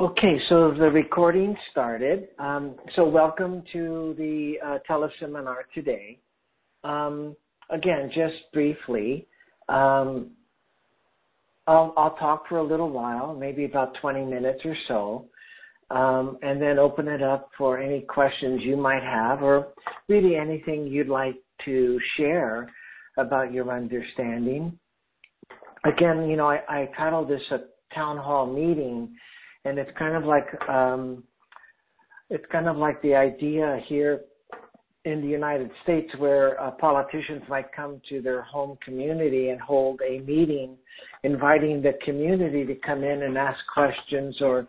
Okay, so the recording started. Um, so welcome to the uh, teleseminar today. Um, again, just briefly, um, I'll, I'll, talk for a little while, maybe about 20 minutes or so, um, and then open it up for any questions you might have or really anything you'd like to share about your understanding. Again, you know, I, I titled this a town hall meeting and it's kind of like um, it's kind of like the idea here in the United States where uh, politicians might come to their home community and hold a meeting inviting the community to come in and ask questions or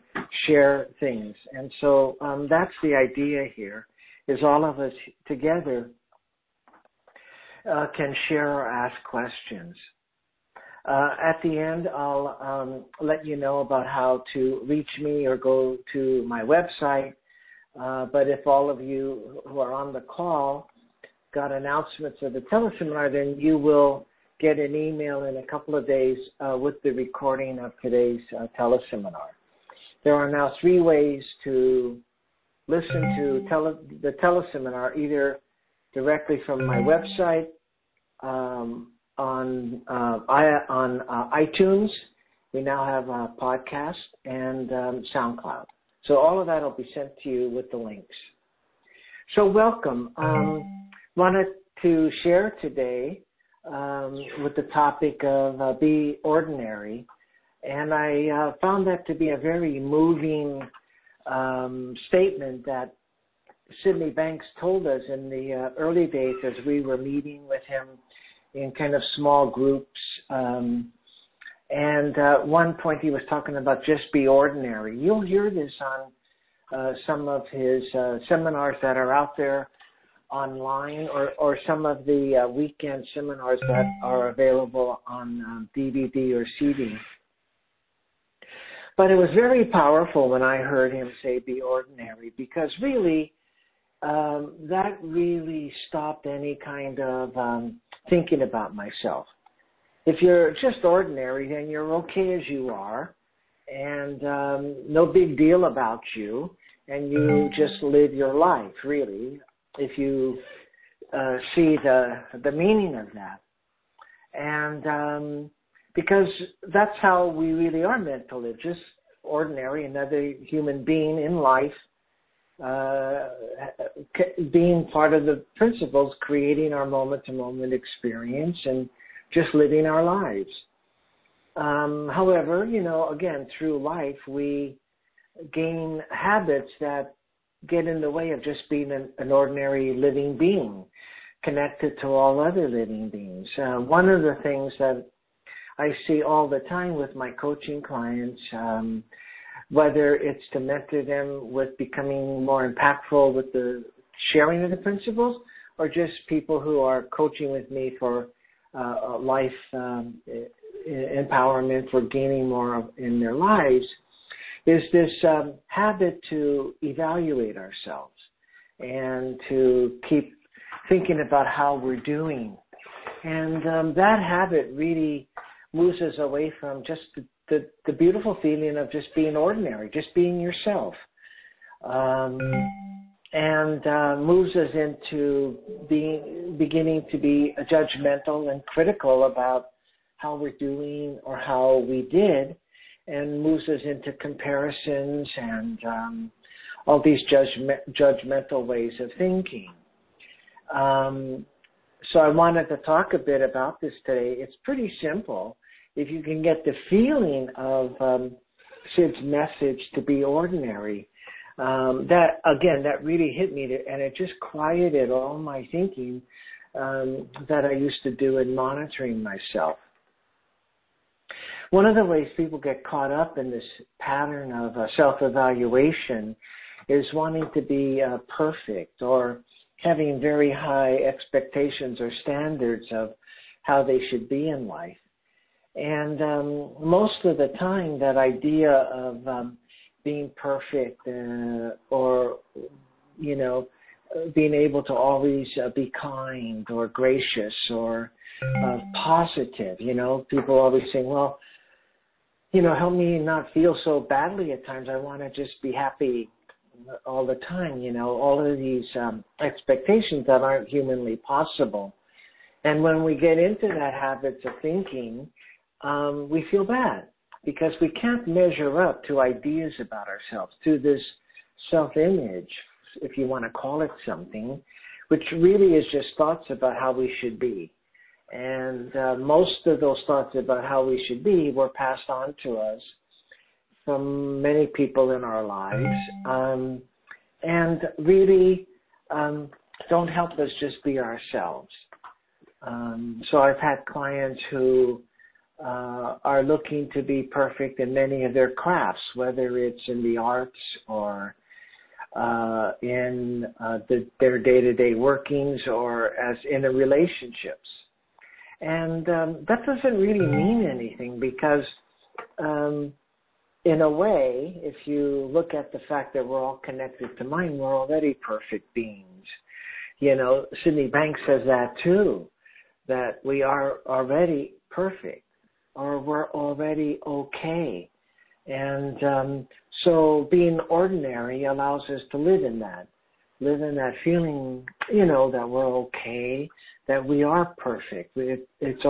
share things. And so um, that's the idea here is all of us together uh, can share or ask questions. Uh, at the end, I'll um, let you know about how to reach me or go to my website. Uh, but if all of you who are on the call got announcements of the teleseminar, then you will get an email in a couple of days uh, with the recording of today's uh, teleseminar. There are now three ways to listen to tele- the teleseminar, either directly from my website, um, on uh, on uh, iTunes. We now have a podcast and um, SoundCloud. So all of that will be sent to you with the links. So welcome. Um, wanted to share today um, with the topic of uh, be ordinary, and I uh, found that to be a very moving um, statement that Sydney Banks told us in the uh, early days as we were meeting with him in kind of small groups. Um, and uh, one point he was talking about just be ordinary. You'll hear this on uh, some of his uh, seminars that are out there online or, or some of the uh, weekend seminars that are available on um, DVD or CD. But it was very powerful when I heard him say be ordinary because really um, that really stopped any kind of um, thinking about myself. If you're just ordinary, then you're okay as you are, and um, no big deal about you, and you just live your life. Really, if you uh, see the the meaning of that, and um, because that's how we really are meant to live, just ordinary, another human being in life uh, being part of the principles, creating our moment to moment experience and just living our lives. Um, however, you know, again, through life, we gain habits that get in the way of just being an, an ordinary living being connected to all other living beings. Uh, one of the things that I see all the time with my coaching clients, um, whether it's to mentor them with becoming more impactful with the sharing of the principles or just people who are coaching with me for uh, life um, empowerment for gaining more in their lives is this um, habit to evaluate ourselves and to keep thinking about how we're doing. And um, that habit really moves us away from just the the the beautiful feeling of just being ordinary, just being yourself, um, and uh, moves us into being beginning to be judgmental and critical about how we're doing or how we did, and moves us into comparisons and um, all these judgment, judgmental ways of thinking. Um, so I wanted to talk a bit about this today. It's pretty simple if you can get the feeling of um, Sid's message to be ordinary, um, that again, that really hit me, to, and it just quieted all my thinking um, that I used to do in monitoring myself. One of the ways people get caught up in this pattern of uh, self-evaluation is wanting to be uh, perfect or having very high expectations or standards of how they should be in life. And um, most of the time, that idea of um, being perfect uh, or, you know, being able to always uh, be kind or gracious or uh, positive, you know, people always saying, well, you know, help me not feel so badly at times. I want to just be happy all the time, you know, all of these um, expectations that aren't humanly possible. And when we get into that habits of thinking, um, we feel bad because we can't measure up to ideas about ourselves, to this self-image, if you want to call it something, which really is just thoughts about how we should be. And uh, most of those thoughts about how we should be were passed on to us from many people in our lives, um, and really um, don't help us just be ourselves. Um, so I've had clients who uh, are looking to be perfect in many of their crafts, whether it's in the arts or uh, in uh, the, their day-to-day workings or as in the relationships. And um, that doesn't really mean anything because, um, in a way, if you look at the fact that we're all connected to mind, we're already perfect beings. You know, Sydney Banks says that too, that we are already perfect or we're already okay. And um, so being ordinary allows us to live in that, live in that feeling, you know, that we're okay, that we are perfect. We, it's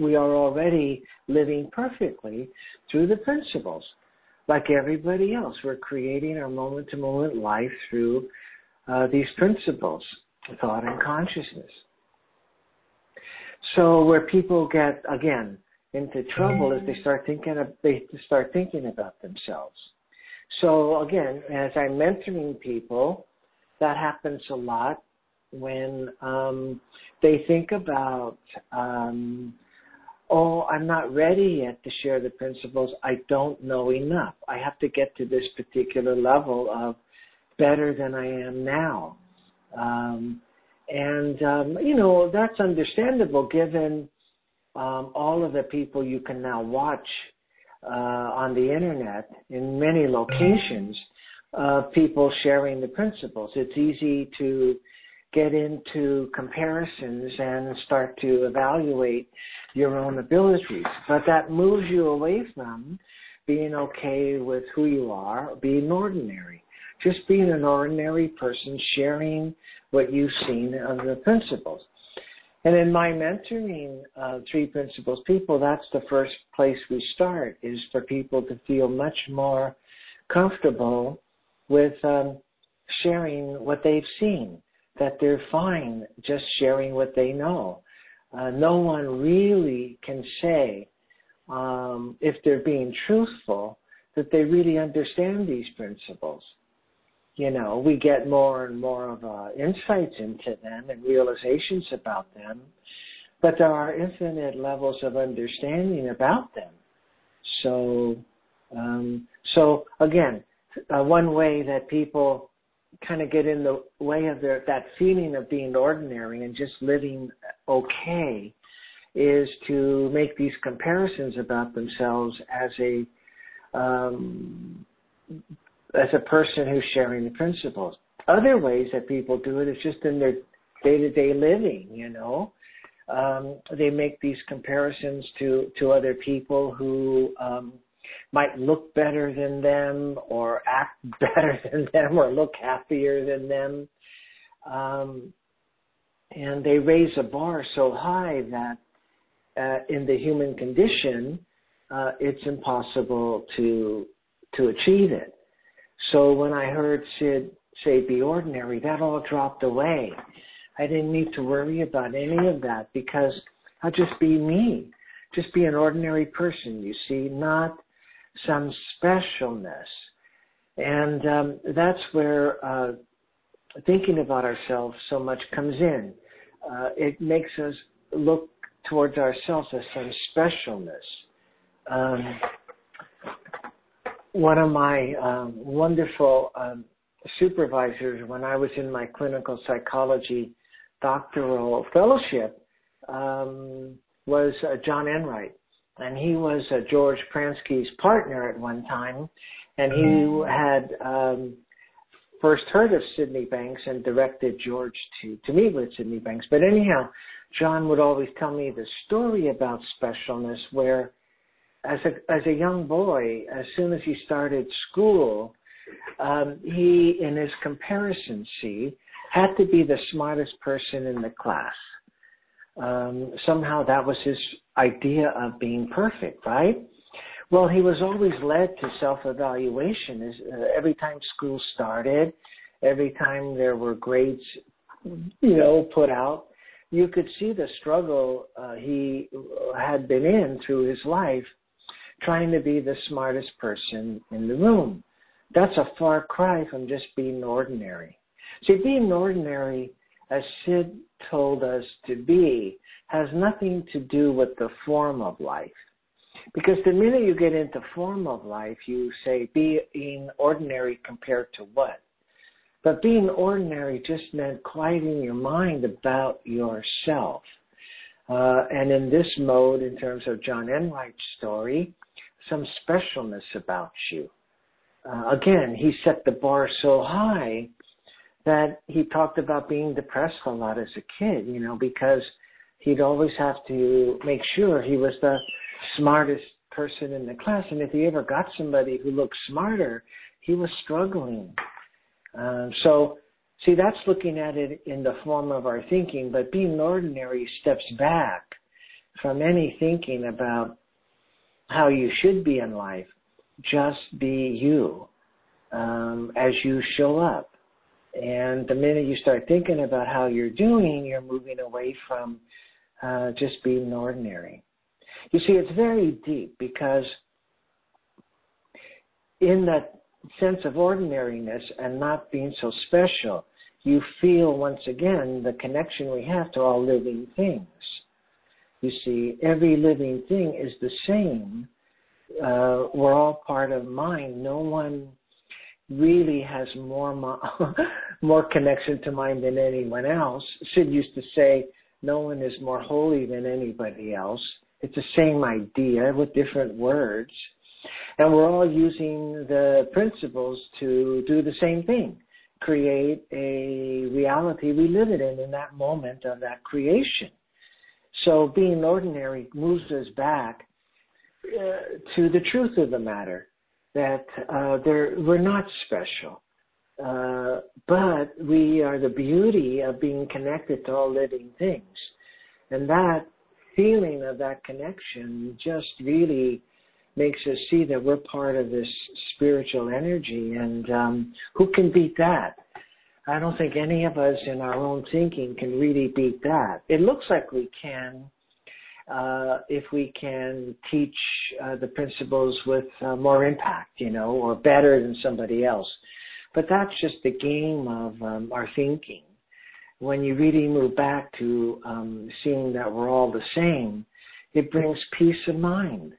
we are already living perfectly through the principles, like everybody else. We're creating our moment-to-moment life through uh, these principles, thought and consciousness. So where people get again into trouble is they start thinking of, they start thinking about themselves. So again, as I'm mentoring people, that happens a lot when um, they think about, um, oh, I'm not ready yet to share the principles. I don't know enough. I have to get to this particular level of better than I am now. Um, and, um, you know, that's understandable given um, all of the people you can now watch uh, on the internet in many locations, uh, people sharing the principles. It's easy to get into comparisons and start to evaluate your own abilities. But that moves you away from being okay with who you are, being ordinary. Just being an ordinary person sharing what you've seen of the principles. And in my mentoring uh, three principles people, that's the first place we start is for people to feel much more comfortable with um, sharing what they've seen, that they're fine just sharing what they know. Uh, no one really can say um, if they're being truthful that they really understand these principles you know, we get more and more of uh, insights into them and realizations about them, but there are infinite levels of understanding about them. So, um, so again, uh, one way that people kind of get in the way of their that feeling of being ordinary and just living okay is to make these comparisons about themselves as a um, as a person who's sharing the principles. Other ways that people do it is just in their day-to-day living, you know. Um, they make these comparisons to, to other people who um, might look better than them or act better than them or look happier than them. Um, and they raise a bar so high that uh, in the human condition, uh, it's impossible to to achieve it. So when I heard Sid say be ordinary, that all dropped away. I didn't need to worry about any of that because I'll just be me. Just be an ordinary person, you see, not some specialness. And um, that's where uh, thinking about ourselves so much comes in. Uh, it makes us look towards ourselves as some specialness. Um, one of my um, wonderful um, supervisors when I was in my clinical psychology doctoral fellowship um, was uh, John Enright. And he was uh, George Pransky's partner at one time. And he had um, first heard of Sydney Banks and directed George to, to meet with Sydney Banks. But anyhow, John would always tell me the story about specialness where as a as a young boy, as soon as he started school, um, he in his comparison, see, had to be the smartest person in the class. Um, somehow that was his idea of being perfect, right? Well, he was always led to self-evaluation. Uh, every time school started, every time there were grades, you know, put out, you could see the struggle uh, he had been in through his life, trying to be the smartest person in the room. That's a far cry from just being ordinary. See, being ordinary, as Sid told us to be, has nothing to do with the form of life. Because the minute you get into form of life, you say being ordinary compared to what? But being ordinary just meant quieting your mind about yourself. Uh, and in this mode, in terms of John Enright's story, some specialness about you. Uh, again, he set the bar so high that he talked about being depressed a lot as a kid, you know, because he'd always have to make sure he was the smartest person in the class. And if he ever got somebody who looked smarter, he was struggling. Um, so, see, that's looking at it in the form of our thinking, but being ordinary steps back from any thinking about how you should be in life. Just be you um, as you show up. And the minute you start thinking about how you're doing, you're moving away from uh, just being ordinary. You see, it's very deep because in that sense of ordinariness and not being so special, you feel once again the connection we have to all living things. You see, every living thing is the same. Uh, we're all part of mind. No one really has more mo- more connection to mind than anyone else. Sid used to say, "No one is more holy than anybody else." It's the same idea with different words. And we're all using the principles to do the same thing create a reality we live in in that moment of that creation. So being ordinary moves us back uh, to the truth of the matter that uh, we're not special, uh, but we are the beauty of being connected to all living things. And that feeling of that connection just really makes us see that we're part of this spiritual energy. And um, who can beat that? I don't think any of us in our own thinking can really beat that. It looks like we can uh, if we can teach uh, the principles with uh, more impact, you know, or better than somebody else. But that's just the game of um, our thinking when you really move back to um, seeing that we're all the same, it brings peace of mind.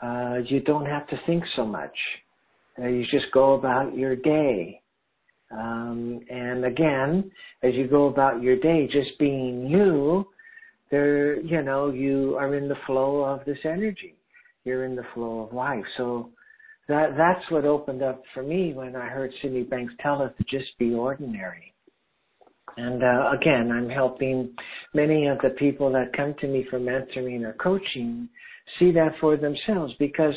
Uh, you don't have to think so much. Uh, you just go about your day. Um, and again, as you go about your day, just being you, there, you know, you are in the flow of this energy. You're in the flow of life. So that that's what opened up for me when I heard Sydney Banks tell us to just be ordinary and uh, again, I'm helping many of the people that come to me for mentoring or coaching see that for themselves because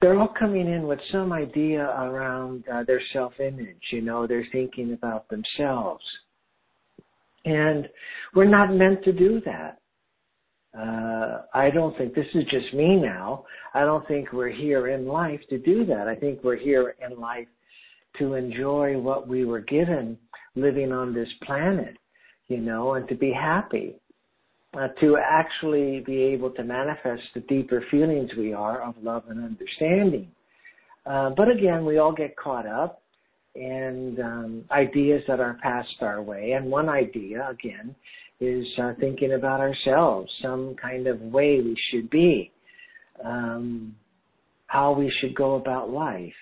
they're all coming in with some idea around uh, their self-image. You know, they're thinking about themselves. And we're not meant to do that. Uh, I don't think this is just me now. I don't think we're here in life to do that. I think we're here in life to enjoy what we were given living on this planet, you know, and to be happy, uh, to actually be able to manifest the deeper feelings we are of love and understanding. Uh, but again, we all get caught up in um, ideas that are passed our way. And one idea, again, is uh, thinking about ourselves, some kind of way we should be, um, how we should go about life,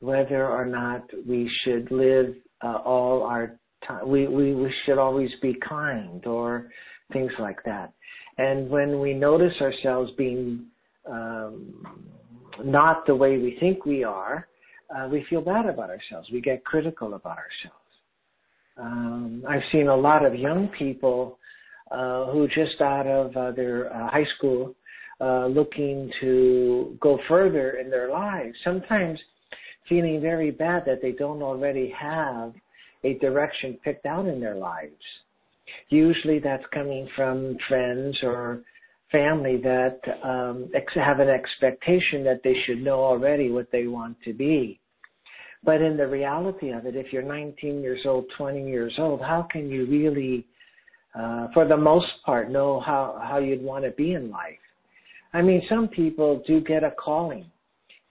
whether or not we should live uh, all our time. We, we, we should always be kind or things like that. And when we notice ourselves being um, not the way we think we are, uh, we feel bad about ourselves. We get critical about ourselves. Um, I've seen a lot of young people uh, who just out of uh, their uh, high school uh, looking to go further in their lives, sometimes feeling very bad that they don't already have a direction picked out in their lives. Usually that's coming from friends or family that um, ex- have an expectation that they should know already what they want to be. But in the reality of it, if you're 19 years old, 20 years old, how can you really, uh, for the most part, know how, how you'd want to be in life? I mean, some people do get a calling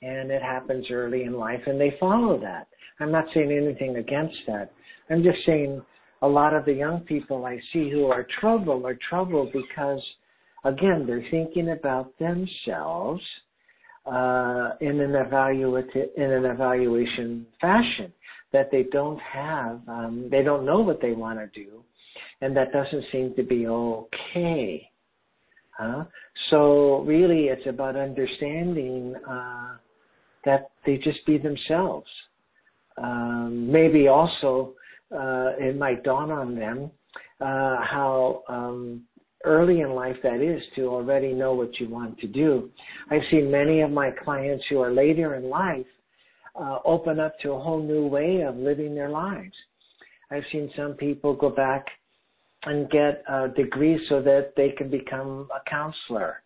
and it happens early in life and they follow that. I'm not saying anything against that. I'm just saying a lot of the young people I see who are troubled are troubled because again, they're thinking about themselves uh, in an evaluative in an evaluation fashion that they don't have, um, they don't know what they want to do, and that doesn't seem to be okay. Huh? So really, it's about understanding uh, that they just be themselves. Um, maybe also it might dawn on them uh, how um, early in life that is to already know what you want to do. I've seen many of my clients who are later in life uh, open up to a whole new way of living their lives. I've seen some people go back and get a degree so that they can become a counselor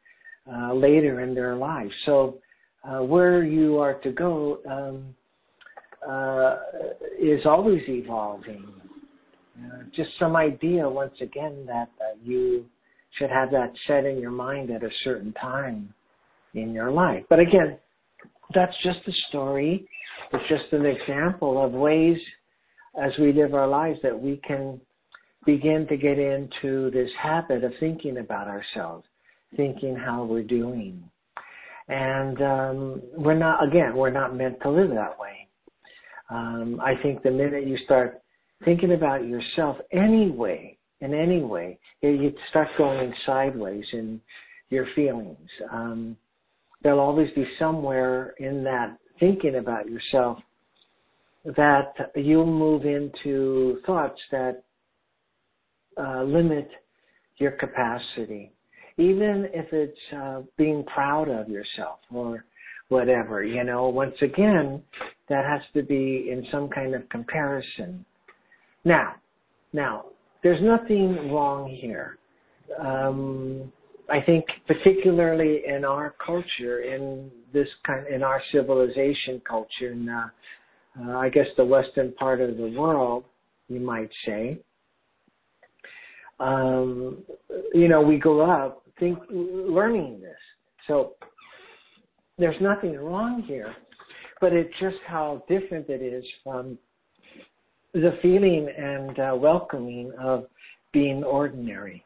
uh, later in their life. So uh, where you are to go um, uh, is always evolving. Uh, just some idea, once again, that uh, you should have that set in your mind at a certain time in your life. But again, that's just a story. It's just an example of ways as we live our lives that we can begin to get into this habit of thinking about ourselves, thinking how we're doing. And um, we're not, again, we're not meant to live that way. Um, I think the minute you start thinking about yourself anyway, in any way, you start going sideways in your feelings. Um, there'll always be somewhere in that thinking about yourself that you'll move into thoughts that uh, limit your capacity, even if it's uh, being proud of yourself or whatever. You know, once again, that has to be in some kind of comparison. Now, now, there's nothing wrong here. Um, I think particularly in our culture, in this kind, in our civilization culture, in uh, uh, I guess the western part of the world, you might say. Um, you know, we grow up think learning this. So there's nothing wrong here, but it's just how different it is from the feeling and uh, welcoming of being ordinary.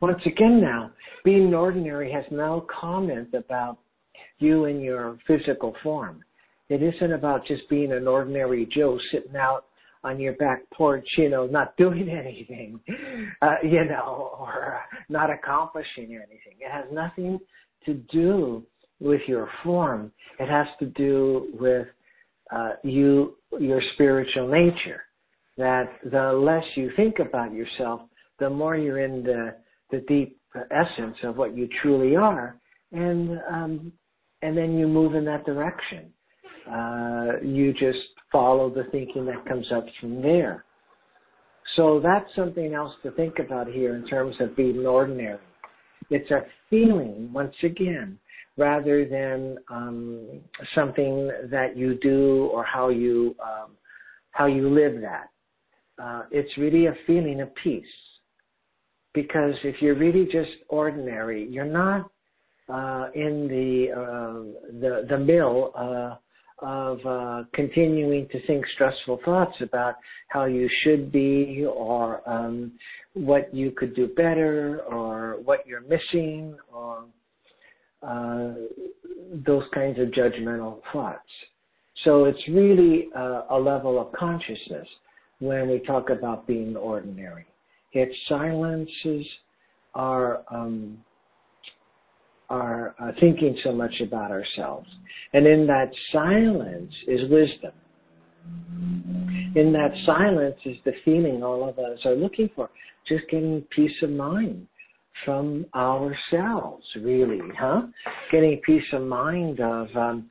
Once again, now, being ordinary has no comment about you and your physical form. It isn't about just being an ordinary Joe sitting out on your back porch, you know, not doing anything, uh, you know, or not accomplishing anything. It has nothing to do with your form. It has to do with uh, you your spiritual nature. That the less you think about yourself, the more you're in the the deep essence of what you truly are, and um, and then you move in that direction. Uh, you just follow the thinking that comes up from there. So that's something else to think about here in terms of being ordinary. It's a feeling, once again, rather than um, something that you do or how you um, how you live that. Uh, it's really a feeling of peace. Because if you're really just ordinary, you're not uh, in the uh, the the mill uh, of uh, continuing to think stressful thoughts about how you should be or um, what you could do better or what you're missing or uh, those kinds of judgmental thoughts. So it's really uh, a level of consciousness when we talk about being ordinary. It silences our um, our uh, thinking so much about ourselves, and in that silence is wisdom. In that silence is the feeling all of us are looking for, just getting peace of mind, from ourselves, really, huh? Getting peace of mind of um,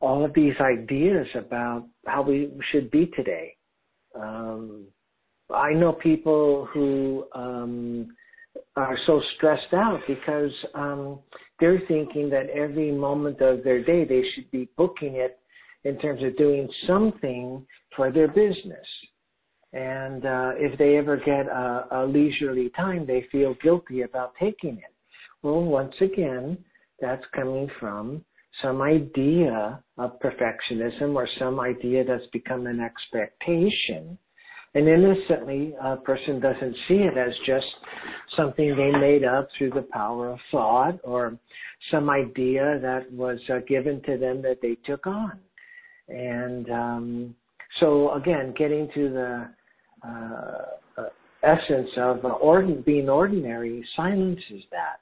all of these ideas about how we should be today. Um, I know people who um, are so stressed out because um, they're thinking that every moment of their day they should be booking it in terms of doing something for their business. And uh, if they ever get a, a leisurely time, they feel guilty about taking it. Well, once again, that's coming from some idea of perfectionism or some idea that's become an expectation and innocently, a person doesn't see it as just something they made up through the power of thought or some idea that was uh, given to them that they took on. And um, so, again, getting to the uh, uh, essence of ordin- being ordinary silences that.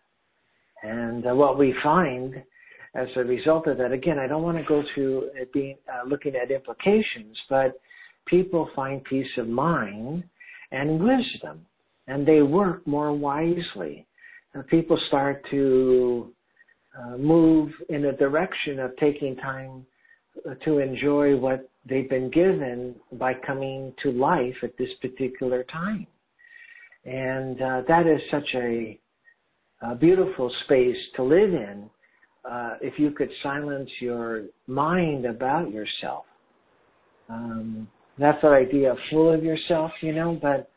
And uh, what we find as a result of that, again, I don't want to go through being uh, looking at implications, but people find peace of mind and wisdom, and they work more wisely. And people start to uh, move in a direction of taking time uh, to enjoy what they've been given by coming to life at this particular time. And uh, that is such a, a, beautiful space to live in uh, if you could silence your mind about yourself. Um, that's the idea full of yourself, you know, but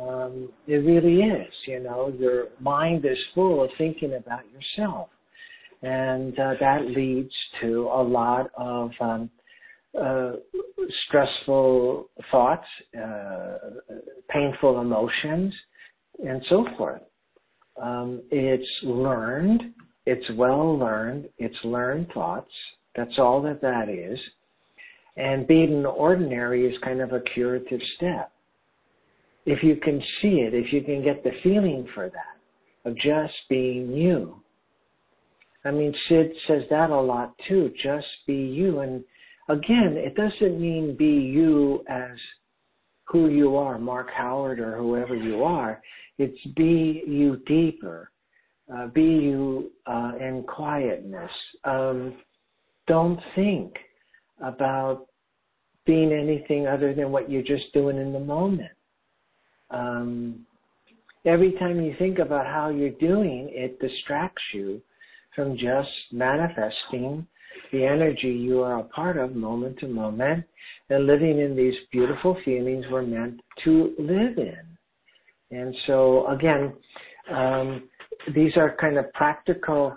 um, it really is, you know, your mind is full of thinking about yourself. And uh, that leads to a lot of um, uh, stressful thoughts, uh, painful emotions, and so forth. Um, it's learned, it's well learned, it's learned thoughts. That's all that that is. And being ordinary is kind of a curative step. If you can see it, if you can get the feeling for that, of just being you. I mean, Sid says that a lot too, just be you. And again, it doesn't mean be you as who you are, Mark Howard or whoever you are. It's be you deeper. Uh, be you uh, in quietness. Um, don't think about being anything other than what you're just doing in the moment. Um, every time you think about how you're doing, it distracts you from just manifesting the energy you are a part of moment to moment and living in these beautiful feelings we're meant to live in. And so, again, um, these are kind of practical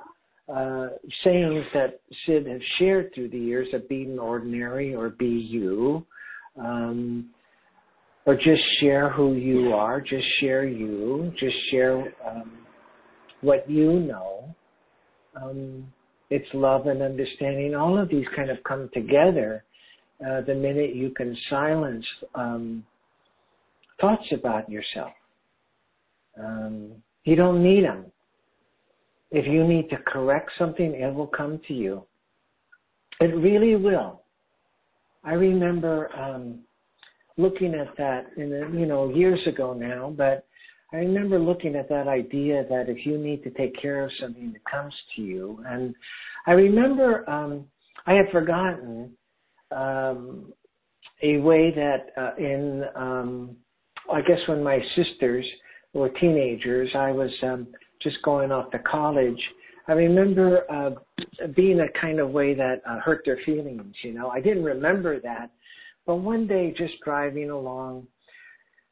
uh, sayings that Sid has shared through the years of being ordinary or be you, um, or just share who you are, just share you, just share um, what you know. Um, it's love and understanding. All of these kind of come together uh, the minute you can silence um, thoughts about yourself. Um, you don't need them. If you need to correct something, it will come to you. It really will. I remember um, looking at that in the, you know years ago now, but I remember looking at that idea that if you need to take care of something that comes to you, and I remember um, I had forgotten um, a way that uh, in um, I guess when my sisters were teenagers, I was um, just going off to college, I remember uh, being a kind of way that uh, hurt their feelings. You know, I didn't remember that, but one day, just driving along,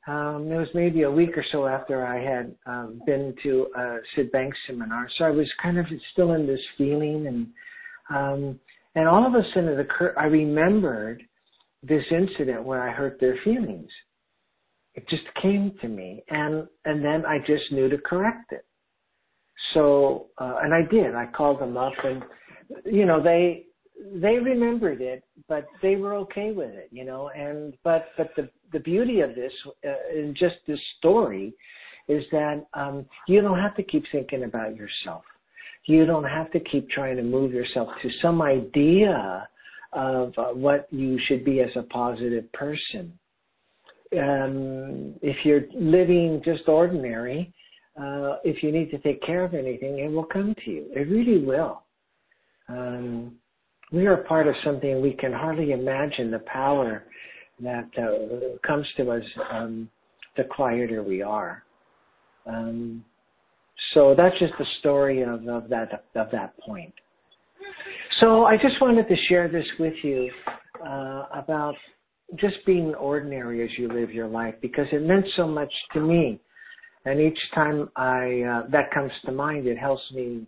um, it was maybe a week or so after I had um, been to a Sid Banks seminar, so I was kind of still in this feeling, and um, and all of a sudden it occurred. I remembered this incident where I hurt their feelings. It just came to me, and and then I just knew to correct it. So, uh, and I did. I called them up, and you know they they remembered it, but they were okay with it, you know. And but but the the beauty of this, uh, in just this story, is that um, you don't have to keep thinking about yourself. You don't have to keep trying to move yourself to some idea of uh, what you should be as a positive person. Um, if you're living just ordinary, uh, if you need to take care of anything, it will come to you. It really will. Um, we are part of something we can hardly imagine the power that uh, comes to us um, the quieter we are. Um, so that's just the story of, of that of that point. So I just wanted to share this with you uh, about just being ordinary as you live your life because it meant so much to me. And each time I uh, that comes to mind, it helps me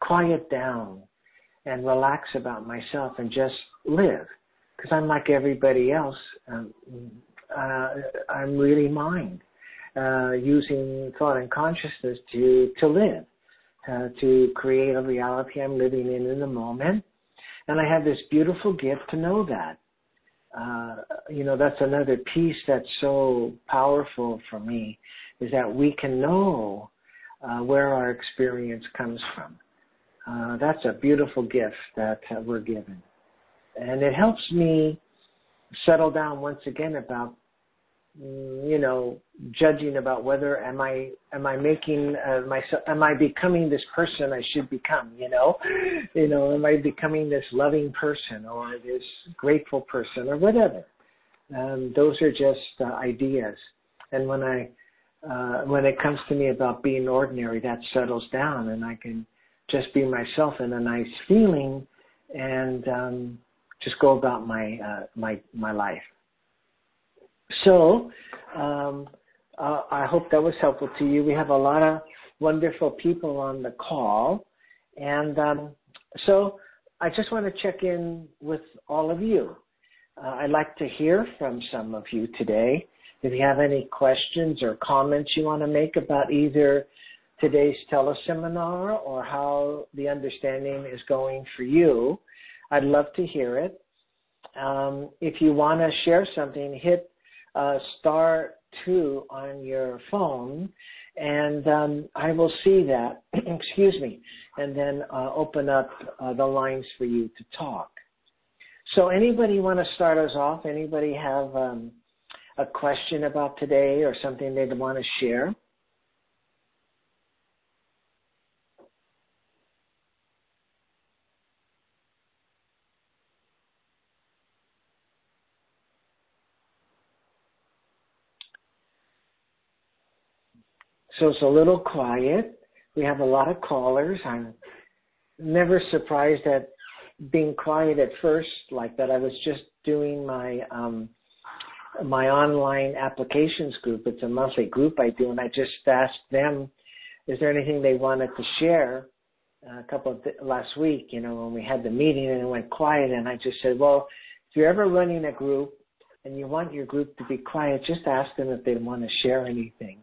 quiet down and relax about myself and just live because I'm like everybody else. Um, uh, I'm really mind uh, using thought and consciousness to to live, uh, to create a reality I'm living in in the moment. And I have this beautiful gift to know that. Uh, you know, that's another piece that's so powerful for me is that we can know uh, where our experience comes from. Uh, that's a beautiful gift that uh, we're given. And it helps me settle down once again about Mm, you know, judging about whether am I am I making uh, myself am I becoming this person I should become, you know, you know, am I becoming this loving person or this grateful person or whatever. Um, those are just uh, ideas, and when I uh, when it comes to me about being ordinary, that settles down, and I can just be myself in a nice feeling, and um, just go about my uh, my my life. So um, uh, I hope that was helpful to you. We have a lot of wonderful people on the call. And um, so I just want to check in with all of you. Uh, I'd like to hear from some of you today. If you have any questions or comments you want to make about either today's teleseminar or how the understanding is going for you, I'd love to hear it. Um, if you want to share something, hit uh, star two on your phone, and um, I will see that. excuse me, and then uh, open up uh, the lines for you to talk. So, anybody want to start us off? Anybody have um, a question about today or something they'd want to share? So it's a little quiet. We have a lot of callers. I'm never surprised at being quiet at first like that. I was just doing my um my online applications group. It's a monthly group I do, and I just asked them, is there anything they wanted to share? Uh, a couple of th- last week, you know, when we had the meeting and it went quiet, and I just said, well, if you're ever running a group and you want your group to be quiet, just ask them if they want to share anything.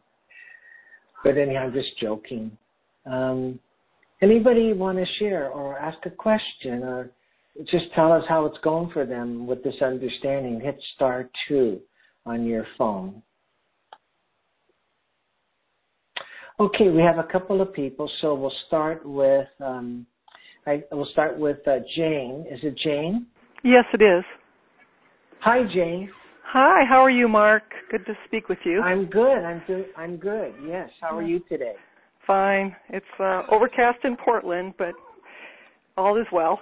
But anyhow, I'm just joking. Um, anybody want to share or ask a question or just tell us how it's going for them with this understanding? Hit star two on your phone. Okay, we have a couple of people, so we'll start with um, I will start with uh, Jane. Is it Jane? Yes, it is. Hi, Jane. Hi, how are you, Mark? Good to speak with you. I'm good. I'm good. I'm good. Yes. How are you today? Fine. It's uh, overcast in Portland, but all is well.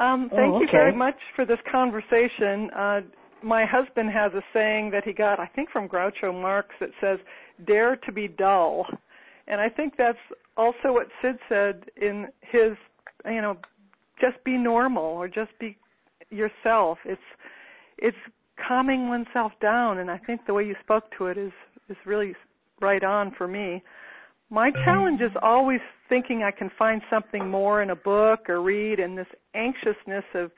Um, thank oh, okay. you very much for this conversation. Uh, my husband has a saying that he got, I think, from Groucho Marx that says, "Dare to be dull," and I think that's also what Sid said in his, you know, just be normal or just be yourself. It's it's calming oneself down and i think the way you spoke to it is is really right on for me my challenge is always thinking i can find something more in a book or read and this anxiousness of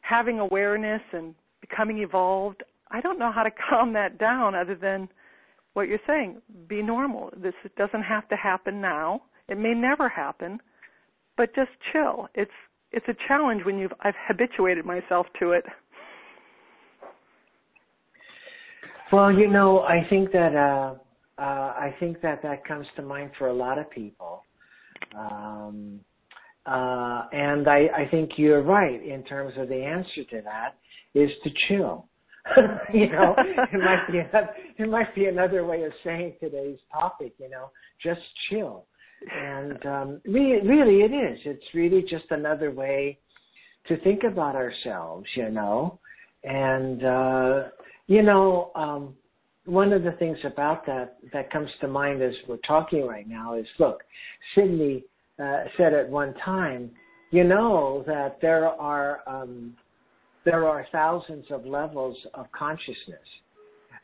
having awareness and becoming evolved i don't know how to calm that down other than what you're saying. Be normal. This doesn't have to happen now. It may never happen but just chill. It's it's a challenge when you've i've habituated myself to it. Well, you know, I think that uh, uh, I think that that comes to mind for a lot of people, um, uh, and I, I think you're right in terms of the answer to that is to chill. you know, it might be another, it might be another way of saying today's topic. You know, just chill. And um, really, really, it is. It's really just another way to think about ourselves. You know, and uh, you know, um, one of the things about that that comes to mind as we're talking right now is, look, Sydney uh, said at one time, you know that there are um, there are thousands of levels of consciousness.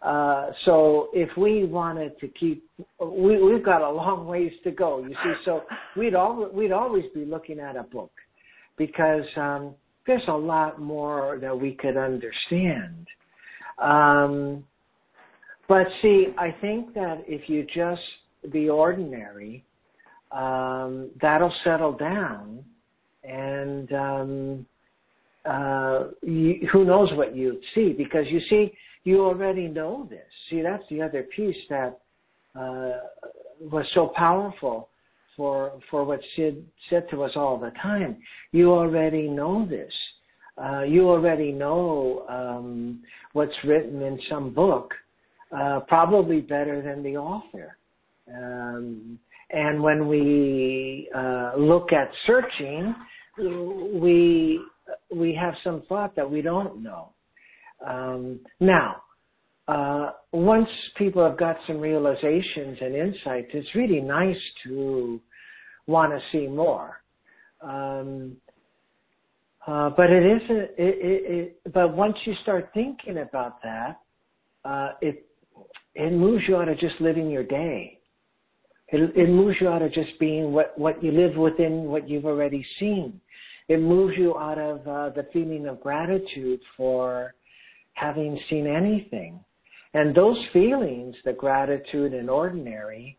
Uh, so if we wanted to keep, we, we've got a long ways to go. You see, so we'd al- we'd always be looking at a book because um, there's a lot more that we could understand. Um, but see, I think that if you just be ordinary, um, that'll settle down, and um, uh, you, who knows what you see because you see you already know this. See, that's the other piece that uh, was so powerful for for what Syd said to us all the time. You already know this. Uh, you already know um, what's written in some book, uh, probably better than the author. Um, and when we uh, look at searching, we we have some thought that we don't know. Um, now, uh, once people have got some realizations and insights, it's really nice to want to see more. Um, uh, but it isn't. It, it, it, but once you start thinking about that, uh, it it moves you out of just living your day. It, it moves you out of just being what what you live within what you've already seen. It moves you out of uh, the feeling of gratitude for having seen anything, and those feelings, the gratitude and ordinary,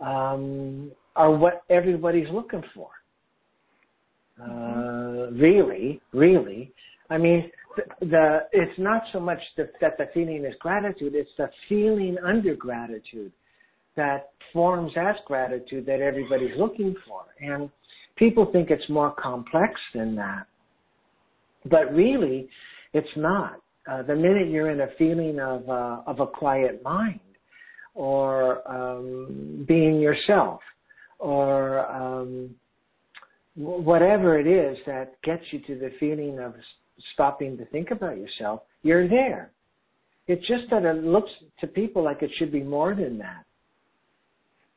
um, are what everybody's looking for. Uh, really, really. I mean, the, it's not so much the, that the feeling is gratitude; it's the feeling under gratitude that forms as gratitude that everybody's looking for. And people think it's more complex than that, but really, it's not. Uh, the minute you're in a feeling of uh, of a quiet mind, or um, being yourself, or um, whatever it is that gets you to the feeling of stopping to think about yourself, you're there. It's just that it looks to people like it should be more than that.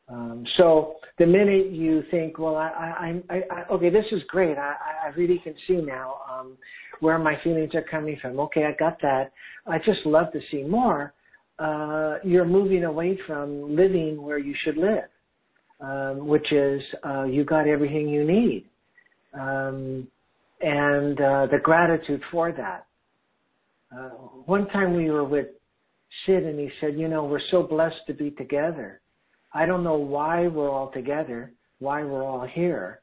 Um, so the minute you think, well, I, I, I, I okay, this is great. I, I really can see now um, where my feelings are coming from. Okay, I got that. I just love to see more. Uh, you're moving away from living where you should live um, which is uh, you got everything you need, um, and uh, the gratitude for that. Uh, one time we were with Syd, and he said, "You know, we're so blessed to be together. I don't know why we're all together, why we're all here,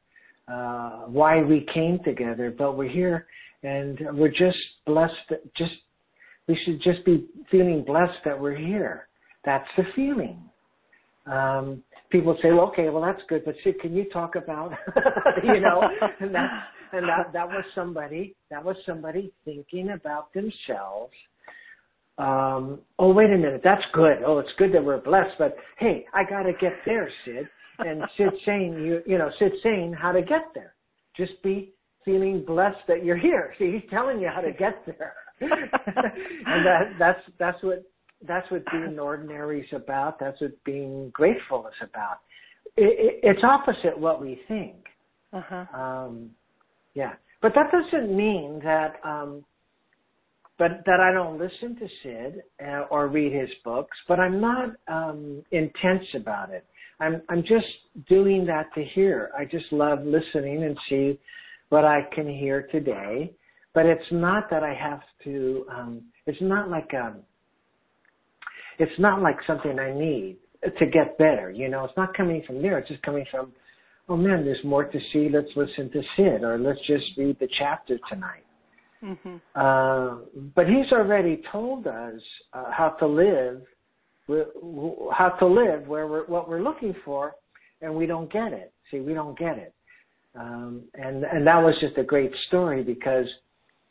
uh, why we came together, but we're here, and we're just blessed. Just we should just be feeling blessed that we're here. That's the feeling." Um, people say, well, okay, well that's good, but Syd, can you talk about, you know, and that and that that was somebody that was somebody thinking about themselves. Um, oh, wait a minute, that's good. Oh, it's good that we're blessed, but hey, I got to get there, Syd. And Syd saying, you you know, Syd saying how to get there. Just be feeling blessed that you're here. See, he's telling you how to get there. and that that's that's what that's what being ordinary is about. That's what being grateful is about. It, it, it's opposite what we think. Uh-huh. Um, yeah, but that doesn't mean that. Um, but that I don't listen to Syd uh, or read his books. But I'm not um, intense about it. I'm I'm just doing that to hear. I just love listening and see what I can hear today. But it's not that I have to. Um, it's not like um, it's not like something I need to get better. You know, it's not coming from there. It's just coming from, oh man, there's more to see. Let's listen to Syd, or let's just read the chapter tonight. Mm-hmm. Uh, but he's already told us uh, how to live, how to live where we're what we're looking for, and we don't get it. See, we don't get it. Um, and and that was just a great story because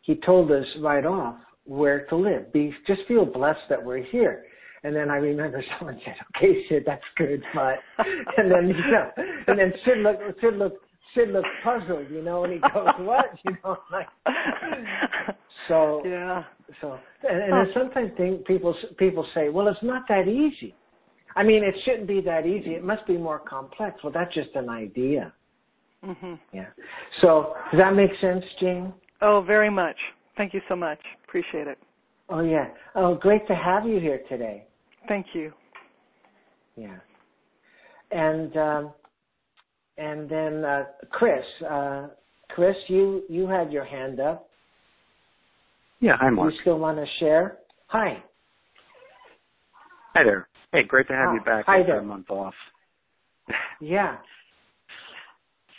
he told us right off where to live. Be just feel blessed that we're here. And then I remember someone said, "Okay, Syd, that's good, but," and then you know, and then Syd looked, Syd looked, Syd looked puzzled, you know, and he goes, "What?" You know, like. So yeah. So and, and then sometimes think, people people say, "Well, it's not that easy." I mean, it shouldn't be that easy. It must be more complex. Well, that's just an idea. Mm-hmm. Yeah. So does that make sense, Jane? Oh, very much. Thank you so much. Appreciate it. Oh yeah. Oh, great to have you here today. Thank you. Yeah. And um, and then uh, Chris, uh, Chris, you you had your hand up. Yeah, hi Mark. You still want to share? Hi. Hi there. Hey, great to have Hi. you back Hi after there. a month off. Yeah.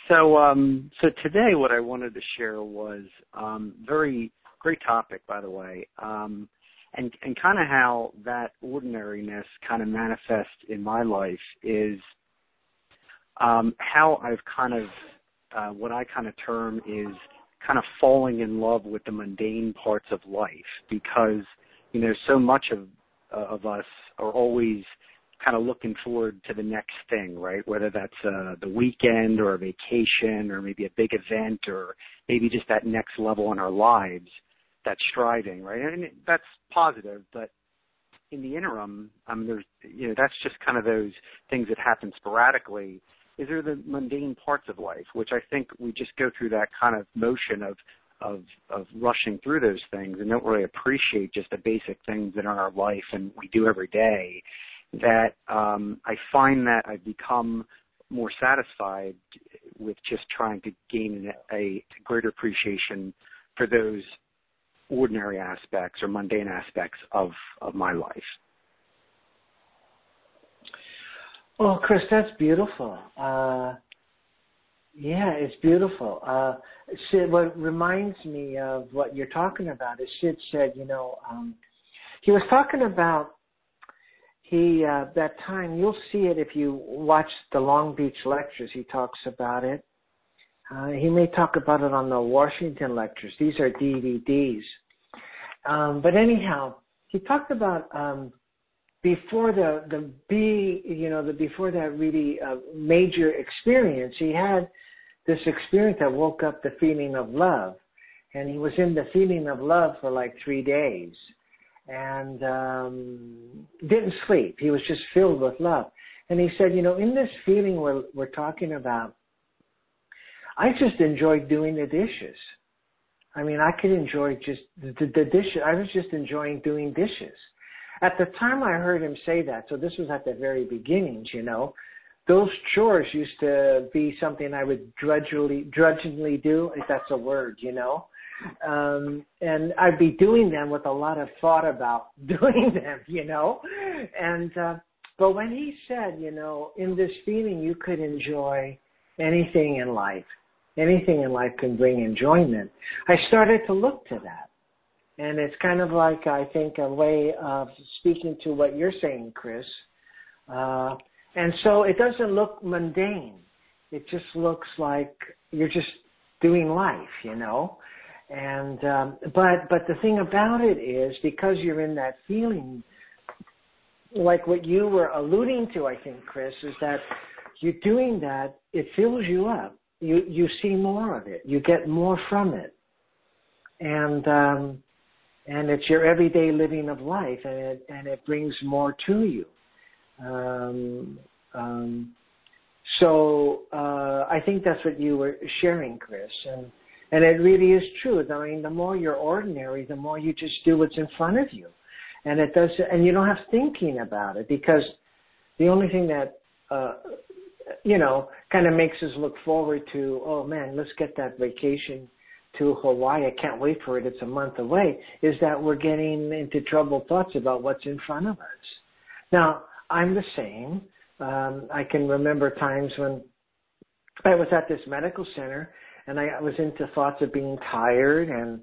So, um, so today what I wanted to share was um, very great topic, by the way, um, and and kind of how that ordinariness kind of manifests in my life is um, how I've kind of uh, what I kind of term is kind of falling in love with the mundane parts of life because you know so much of uh, of us are always kind of looking forward to the next thing, right? Whether that's uh, the weekend or a vacation or maybe a big event or maybe just that next level in our lives, that striving, right? And that's positive, but in the interim, I mean, there's, you know, that's just kind of those things that happen sporadically. Is there the mundane parts of life, which I think we just go through that kind of motion of of of rushing through those things and don't really appreciate just the basic things that are in our life and we do every day that um, I find that I've become more satisfied with just trying to gain a, a greater appreciation for those ordinary aspects or mundane aspects of, of my life. Oh, Chris, that's beautiful. Uh, yeah, it's beautiful. Uh, Syd, what reminds me of what you're talking about is Syd said, you know, um, he was talking about he uh, that time you'll see it if you watch the Long Beach lectures. He talks about it. Uh, he may talk about it on the Washington lectures. These are DVDs. Um, but anyhow, he talked about um, before the the B, you know, the before that really uh, major experience. He had this experience that woke up the feeling of love, and he was in the feeling of love for like three days and um, didn't sleep. He was just filled with love. And he said, you know, in this feeling we're, we're talking about, I just enjoyed doing the dishes. I mean, I could enjoy just the, the dishes. I was just enjoying doing dishes. At the time I heard him say that, so this was at the very beginnings, you know, those chores used to be something I would drudgily, drudgingly do, if that's a word, you know um, and I'd be doing them with a lot of thought about doing them, you know. And uh, but when he said, you know, in this feeling you could enjoy anything in life, anything in life can bring enjoyment. I started to look to that, and it's kind of like I think a way of speaking to what you're saying, Chris. Uh, and so it doesn't look mundane. It just looks like you're just doing life, you know and um, but but the thing about it is because you're in that feeling, like what you were alluding to, I think, Chris, is that you're doing that. It fills you up. You you see more of it. You get more from it, and um, and it's your everyday living of life, and it and it brings more to you. Um, um, so uh, I think that's what you were sharing, Chris, and and it really is true. I mean, the more you're ordinary, the more you just do what's in front of you. And it does, and you don't have thinking about it because the only thing that, uh, you know, kind of makes us look forward to, oh man, let's get that vacation to Hawaii. I can't wait for it. It's a month away. Is that we're getting into troubled thoughts about what's in front of us. Now, I'm the same. Um, I can remember times when I was at this medical center and I was into thoughts of being tired and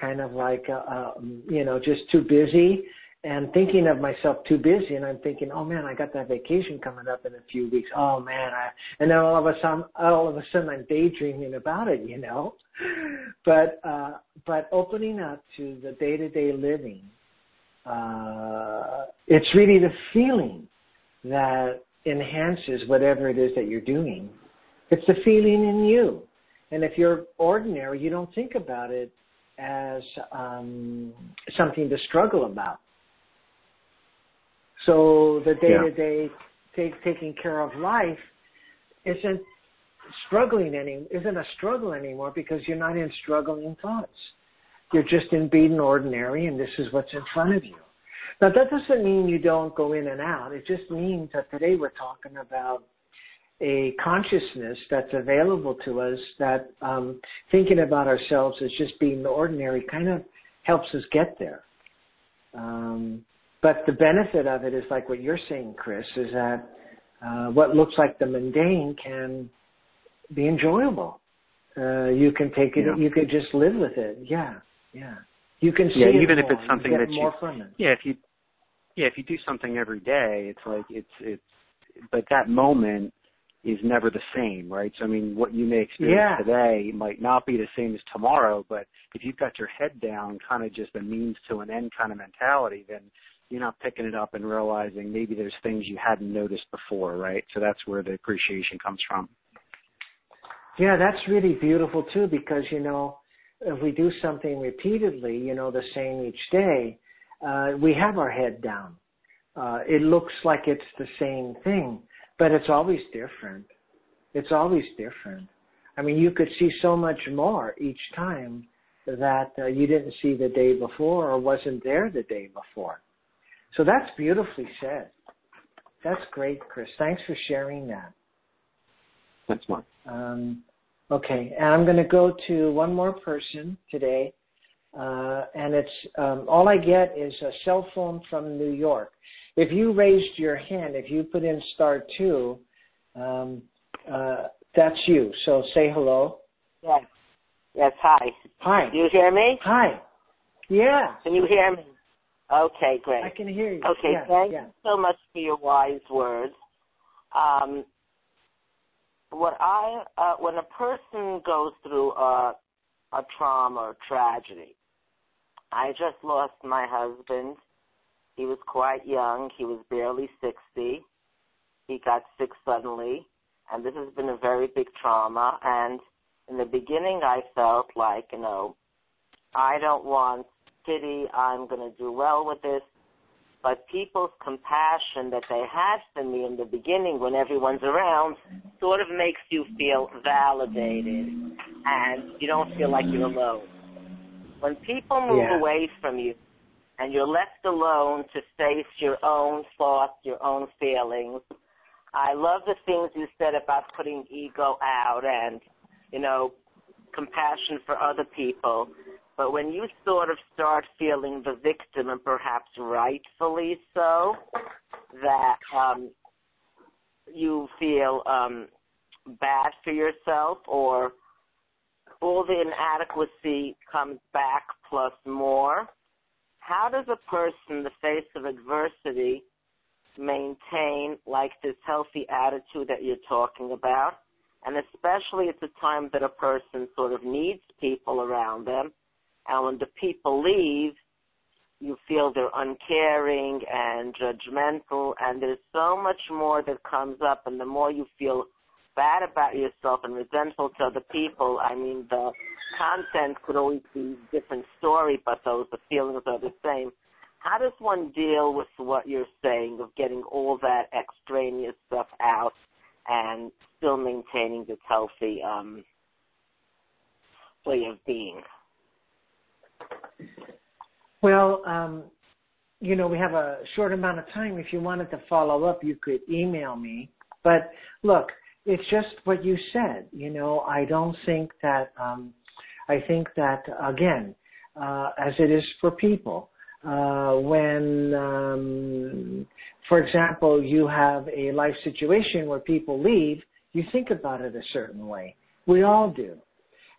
kind of like uh, uh, you know just too busy and thinking of myself too busy and I'm thinking, oh man, I got that vacation coming up in a few weeks. Oh man, I, and then all of a sudden, all of a sudden I'm daydreaming about it, you know, but, uh, but opening up to the day to day living, uh, it's really the feeling that enhances whatever it is that you're doing. It's the feeling in you. And if you're ordinary, you don't think about it as um, something to struggle about. So the day to day taking care of life isn't struggling any isn't a struggle anymore because you're not in struggling thoughts. You're just in being ordinary and this is what's in front of you. Now that doesn't mean you don't go in and out. It just means that today we're talking about a consciousness that's available to us that um, thinking about ourselves as just being ordinary kind of helps us get there. Um, but the benefit of it is like what you're saying, Chris, is that uh, what looks like the mundane can be enjoyable. Uh, you can take it. Yeah. You can just live with it. Yeah, yeah. You can see yeah, it even more. if it's something you that you, from it. yeah, if you, yeah, if you do something every day, it's like it's it's, but that moment is never the same, right? So I mean, what you may experience Yeah. today might not be the same as tomorrow, but if you've got your head down, kind of just a means to an end kind of mentality, then you're not picking it up and realizing maybe there's things you hadn't noticed before, right? So that's where the appreciation comes from. Yeah, that's really beautiful too because you know if we do something repeatedly, you know, the same each day, uh, we have our head down. Uh, it looks like it's the same thing, but it's always different. It's always different. I mean, you could see so much more each time that uh, you didn't see the day before or wasn't there the day before. So that's beautifully said. That's great, Chris. Thanks for sharing that. That's Mark. Um, okay, and I'm going to go to one more person today, uh, and it's um, all I get is a cell phone from New York. If you raised your hand, if you put in star two, um, uh, that's you. So say hello. Yes. Yes. Hi. Hi. Do you hear me? Hi. Yeah, Can you hear me? Okay, great. I can hear you. Okay, yeah, thank yeah. you so much for your wise words. Um, what I uh, when a person goes through a a trauma or tragedy, I just lost my husband. He was quite young. He was barely sixty. He got sick suddenly, and this has been a very big trauma. And in the beginning, I felt like you know, I don't want pity. I'm going to do well with this but people's compassion that they had for me in the beginning when everyone's around sort of makes you feel validated and you don't feel like you're alone. When people move Yeah. away from you and you're left alone to face your own thoughts, your own feelings, I love the things you said about putting ego out and, you know, compassion for other people. But when you sort of start feeling the victim, and perhaps rightfully so, that um, you feel um, bad for yourself, or all the inadequacy comes back plus more, how does a person, in the face of adversity, maintain like this healthy attitude that you're talking about? And especially at the time that a person sort of needs people around them and when the people leave, you feel they're uncaring and judgmental, and there's so much more that comes up. And the more you feel bad about yourself and resentful to other people, I mean, the content could always be different story, but those the feelings are the same. How does one deal with what you're saying of getting all that extraneous stuff out and still maintaining this healthy um, way of being? Well, um, you know, we have a short amount of time. If you wanted to follow up, you could email me. But look, it's just what you said. You know, I don't think that. Um, I think that again, uh, as it is for people, uh, when, um, for example, you have a life situation where people leave, you think about it a certain way. We all do.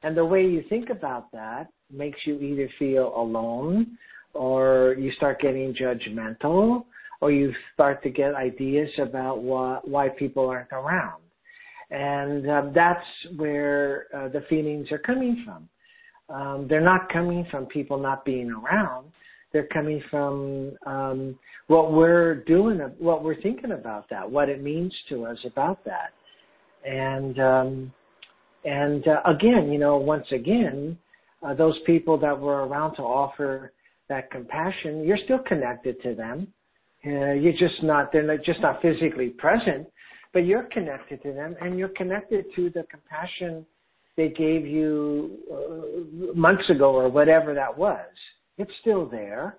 And the way you think about that makes you either feel alone or you start getting judgmental, or you start to get ideas about why, why people aren't around. And um, that's where uh, the feelings are coming from. Um, they're not coming from people not being around. They're coming from um, what we're doing, what we're thinking about that, what it means to us about that. And um, and uh, again, you know, once again, uh, those people that were around to offer that compassion, you're still connected to them. Uh, you're just not, they're not, just not physically present, but you're connected to them and you're connected to the compassion they gave you uh, months ago or whatever that was. It's still there,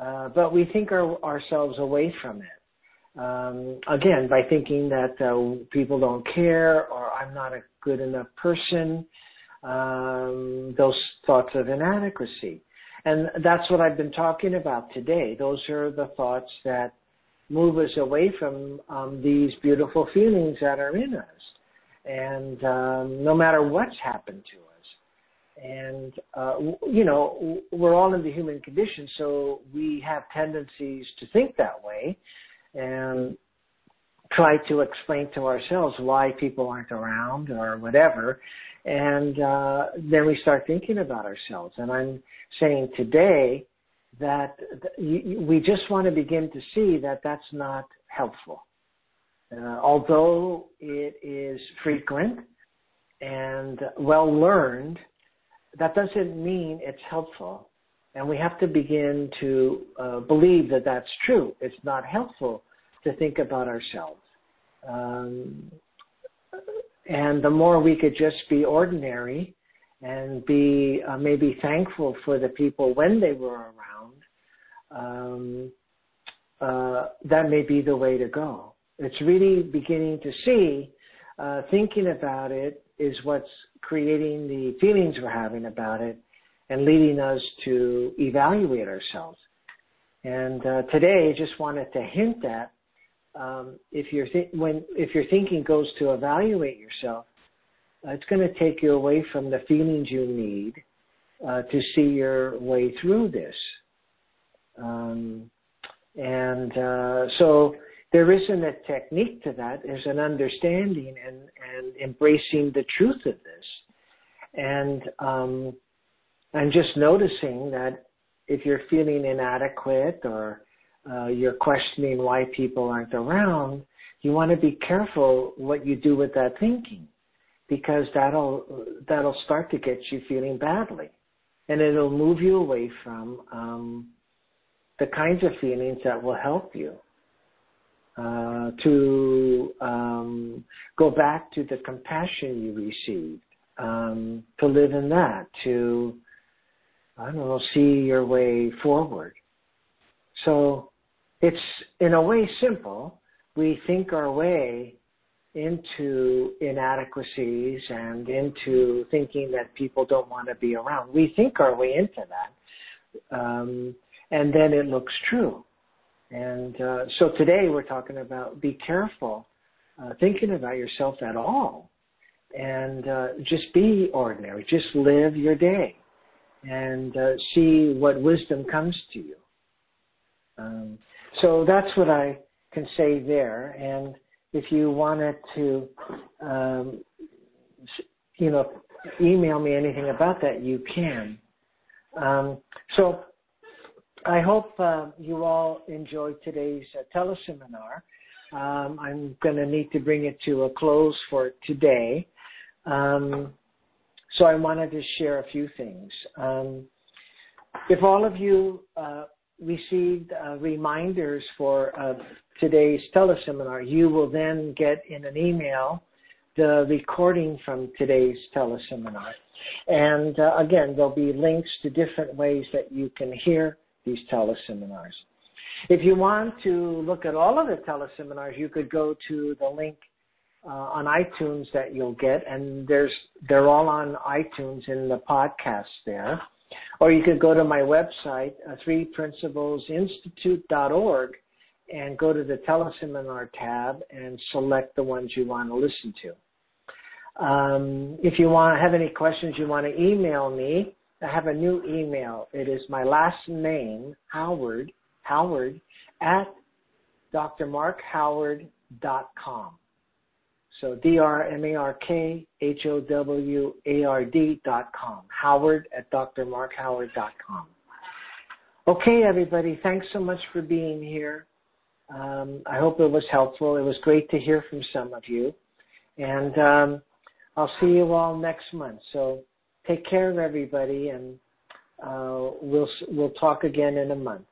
uh, but we think our, ourselves away from it. Um, again, by thinking that uh, people don't care or I'm not a good enough person, um, those thoughts of inadequacy. And that's what I've been talking about today. Those are the thoughts that move us away from um, these beautiful feelings that are in us. And um, no matter what's happened to us. And, uh, you know, we're all in the human condition, so we have tendencies to think that way and try to explain to ourselves why people aren't around or whatever. And uh, then we start thinking about ourselves. And I'm saying today that we just want to begin to see that that's not helpful. Uh, although it is frequent and well learned, that doesn't mean it's helpful. And we have to begin to uh, believe that that's true. It's not helpful to think about ourselves. Um, and the more we could just be ordinary and be uh, maybe thankful for the people when they were around, um, uh, that may be the way to go. It's really beginning to see, uh, thinking about it is what's creating the feelings we're having about it and leading us to evaluate ourselves. And uh, today, just wanted to hint at um, if your th- when if your thinking goes to evaluate yourself, uh, it's going to take you away from the feelings you need uh, to see your way through this. Um, and uh, so there isn't a technique to that. There's an understanding and, and embracing the truth of this. And um, I'm just noticing that if you're feeling inadequate or uh, you're questioning why people aren't around, you want to be careful what you do with that thinking because that'll that'll start to get you feeling badly and it'll move you away from um, the kinds of feelings that will help you uh, to um, go back to the compassion you received, um, to live in that, to I don't know, see your way forward. So it's in a way simple. We think our way into inadequacies and into thinking that people don't want to be around. We think our way into that. Um, and then it looks true. And uh, so today we're talking about be careful uh, thinking about yourself at all. And uh, just be ordinary. Just live your day and uh, see what wisdom comes to you. Um, so that's what I can say there. And if you wanted to, um, you know, email me anything about that, you can. Um, so I hope uh, you all enjoyed today's uh, teleseminar. Um, I'm going to need to bring it to a close for today. Um, so I wanted to share a few things. Um, if all of you uh, received uh, reminders for uh, today's teleseminar, you will then get in an email the recording from today's teleseminar. And uh, again, there'll be links to different ways that you can hear these teleseminars. If you want to look at all of the teleseminars, you could go to the link uh, on iTunes that you'll get, and there's they're all on iTunes in the podcast there. Or you could go to my website, uh, threeprinciplesinstitute.org, and go to the teleseminar tab and select the ones you want to listen to. Um, if you want have any questions, you want to email me I have a new email. It is my last name, Howard, Howard, at drmarkhoward.com. So D-R-M-A-R-K-H-O-W-A-R-D dot com. Howard at drmarkhoward.com. Okay, everybody. Thanks so much for being here. Um, I hope it was helpful. It was great to hear from some of you. And um, I'll see you all next month. So take care of everybody, and uh, we'll we'll talk again in a month.